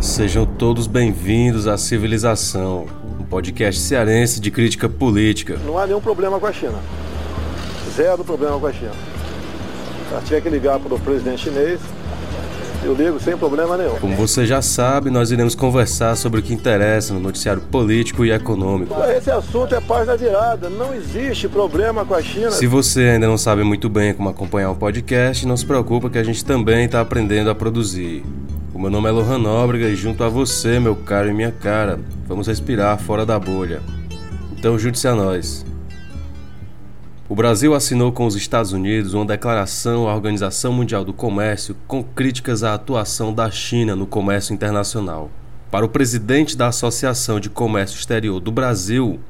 sejam todos bem-vindos à Civilização, um podcast cearense de crítica política. Não há nenhum problema com a China. Zero problema com a China. Se tiver que ligar para o presidente chinês, eu ligo sem problema nenhum. Como você já sabe, nós iremos conversar sobre o que interessa no noticiário político e econômico. Esse assunto é página virada. Não existe problema com a China. Se você ainda não sabe muito bem como acompanhar o podcast, não se preocupe que a gente também está aprendendo a produzir. Meu nome é Lohan Nóbrega e junto a você, meu caro e minha cara, vamos respirar fora da bolha. Então junte-se a nós. O Brasil assinou com os Estados Unidos uma declaração à Organização Mundial do Comércio com críticas à atuação da China no comércio internacional. Para o presidente da Associação de Comércio Exterior do Brasil,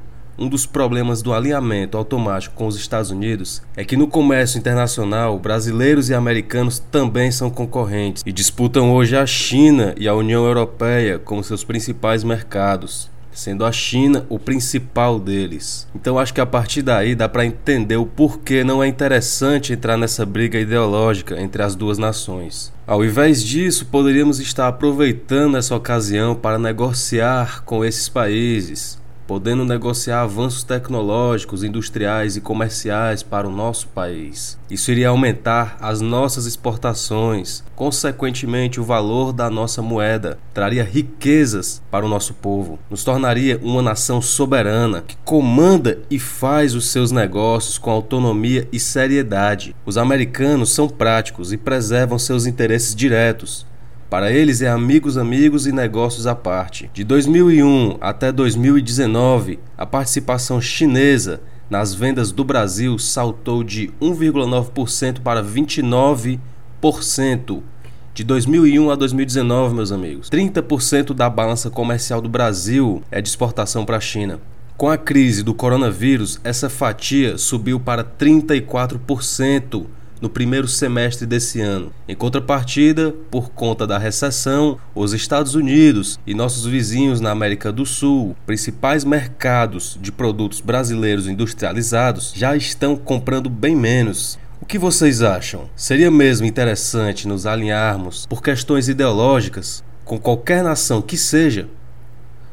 um dos problemas do alinhamento automático com os Estados Unidos é que no comércio internacional, brasileiros e americanos também são concorrentes e disputam hoje a China e a União Europeia como seus principais mercados sendo a China o principal deles. Então acho que a partir daí dá para entender o porquê não é interessante entrar nessa briga ideológica entre as duas nações. Ao invés disso, poderíamos estar aproveitando essa ocasião para negociar com esses países, podendo negociar avanços tecnológicos, industriais e comerciais para o nosso país. Isso iria aumentar as nossas exportações, consequentemente, o valor da nossa moeda, traria riquezas para o nosso povo, nos tornaria uma nação soberana que comanda e faz os seus negócios com autonomia e seriedade. Os americanos são práticos e preservam seus interesses diretos para eles é amigos, amigos e negócios à parte. De 2001 até 2019, a participação chinesa nas vendas do Brasil saltou de 1,9% para 29%. De 2001 a 2019, meus amigos, 30% da balança comercial do Brasil é de exportação para a China. Com a crise do coronavírus, essa fatia subiu para 34% no primeiro semestre desse ano. Em contrapartida, por conta da recessão, os Estados Unidos e nossos vizinhos na América do Sul, principais mercados de produtos brasileiros industrializados, já estão comprando bem menos. O que vocês acham? Seria mesmo interessante nos alinharmos por questões ideológicas com qualquer nação que seja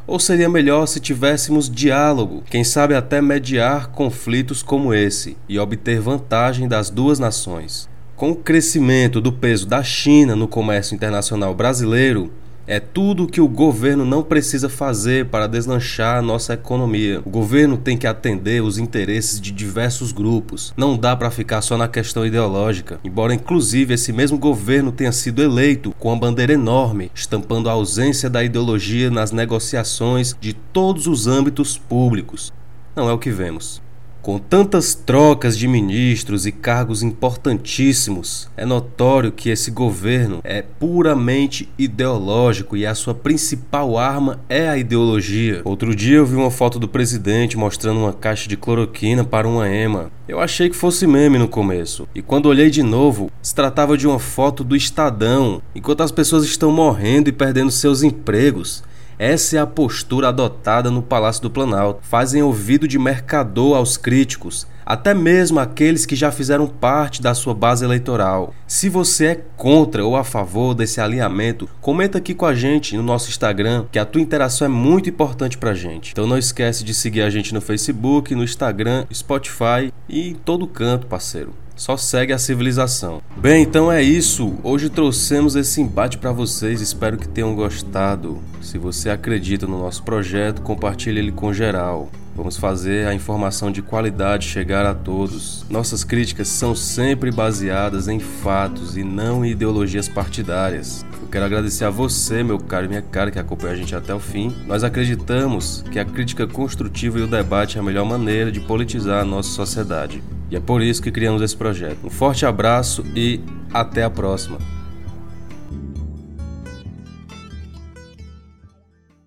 ou seria melhor se tivéssemos diálogo, quem sabe até mediar conflitos como esse e obter vantagem das duas nações? Com o crescimento do peso da China no comércio internacional brasileiro, é tudo o que o governo não precisa fazer para deslanchar a nossa economia. O governo tem que atender os interesses de diversos grupos. Não dá para ficar só na questão ideológica. Embora, inclusive, esse mesmo governo tenha sido eleito com uma bandeira enorme, estampando a ausência da ideologia nas negociações de todos os âmbitos públicos. Não é o que vemos. Com tantas trocas de ministros e cargos importantíssimos, é notório que esse governo é puramente ideológico e a sua principal arma é a ideologia. Outro dia eu vi uma foto do presidente mostrando uma caixa de cloroquina para uma ema. Eu achei que fosse meme no começo, e quando olhei de novo, se tratava de uma foto do Estadão, enquanto as pessoas estão morrendo e perdendo seus empregos. Essa é a postura adotada no Palácio do Planalto. Fazem ouvido de mercador aos críticos, até mesmo aqueles que já fizeram parte da sua base eleitoral. Se você é contra ou a favor desse alinhamento, comenta aqui com a gente no nosso Instagram, que a tua interação é muito importante pra gente. Então não esquece de seguir a gente no Facebook, no Instagram, Spotify e em todo canto, parceiro. Só segue a civilização. Bem, então é isso. Hoje trouxemos esse embate para vocês. Espero que tenham gostado. Se você acredita no nosso projeto, compartilhe ele com geral. Vamos fazer a informação de qualidade chegar a todos. Nossas críticas são sempre baseadas em fatos e não em ideologias partidárias. Eu quero agradecer a você, meu caro e minha cara, que acompanha a gente até o fim. Nós acreditamos que a crítica construtiva e o debate é a melhor maneira de politizar a nossa sociedade. E é por isso que criamos esse projeto. Um forte abraço e até a próxima.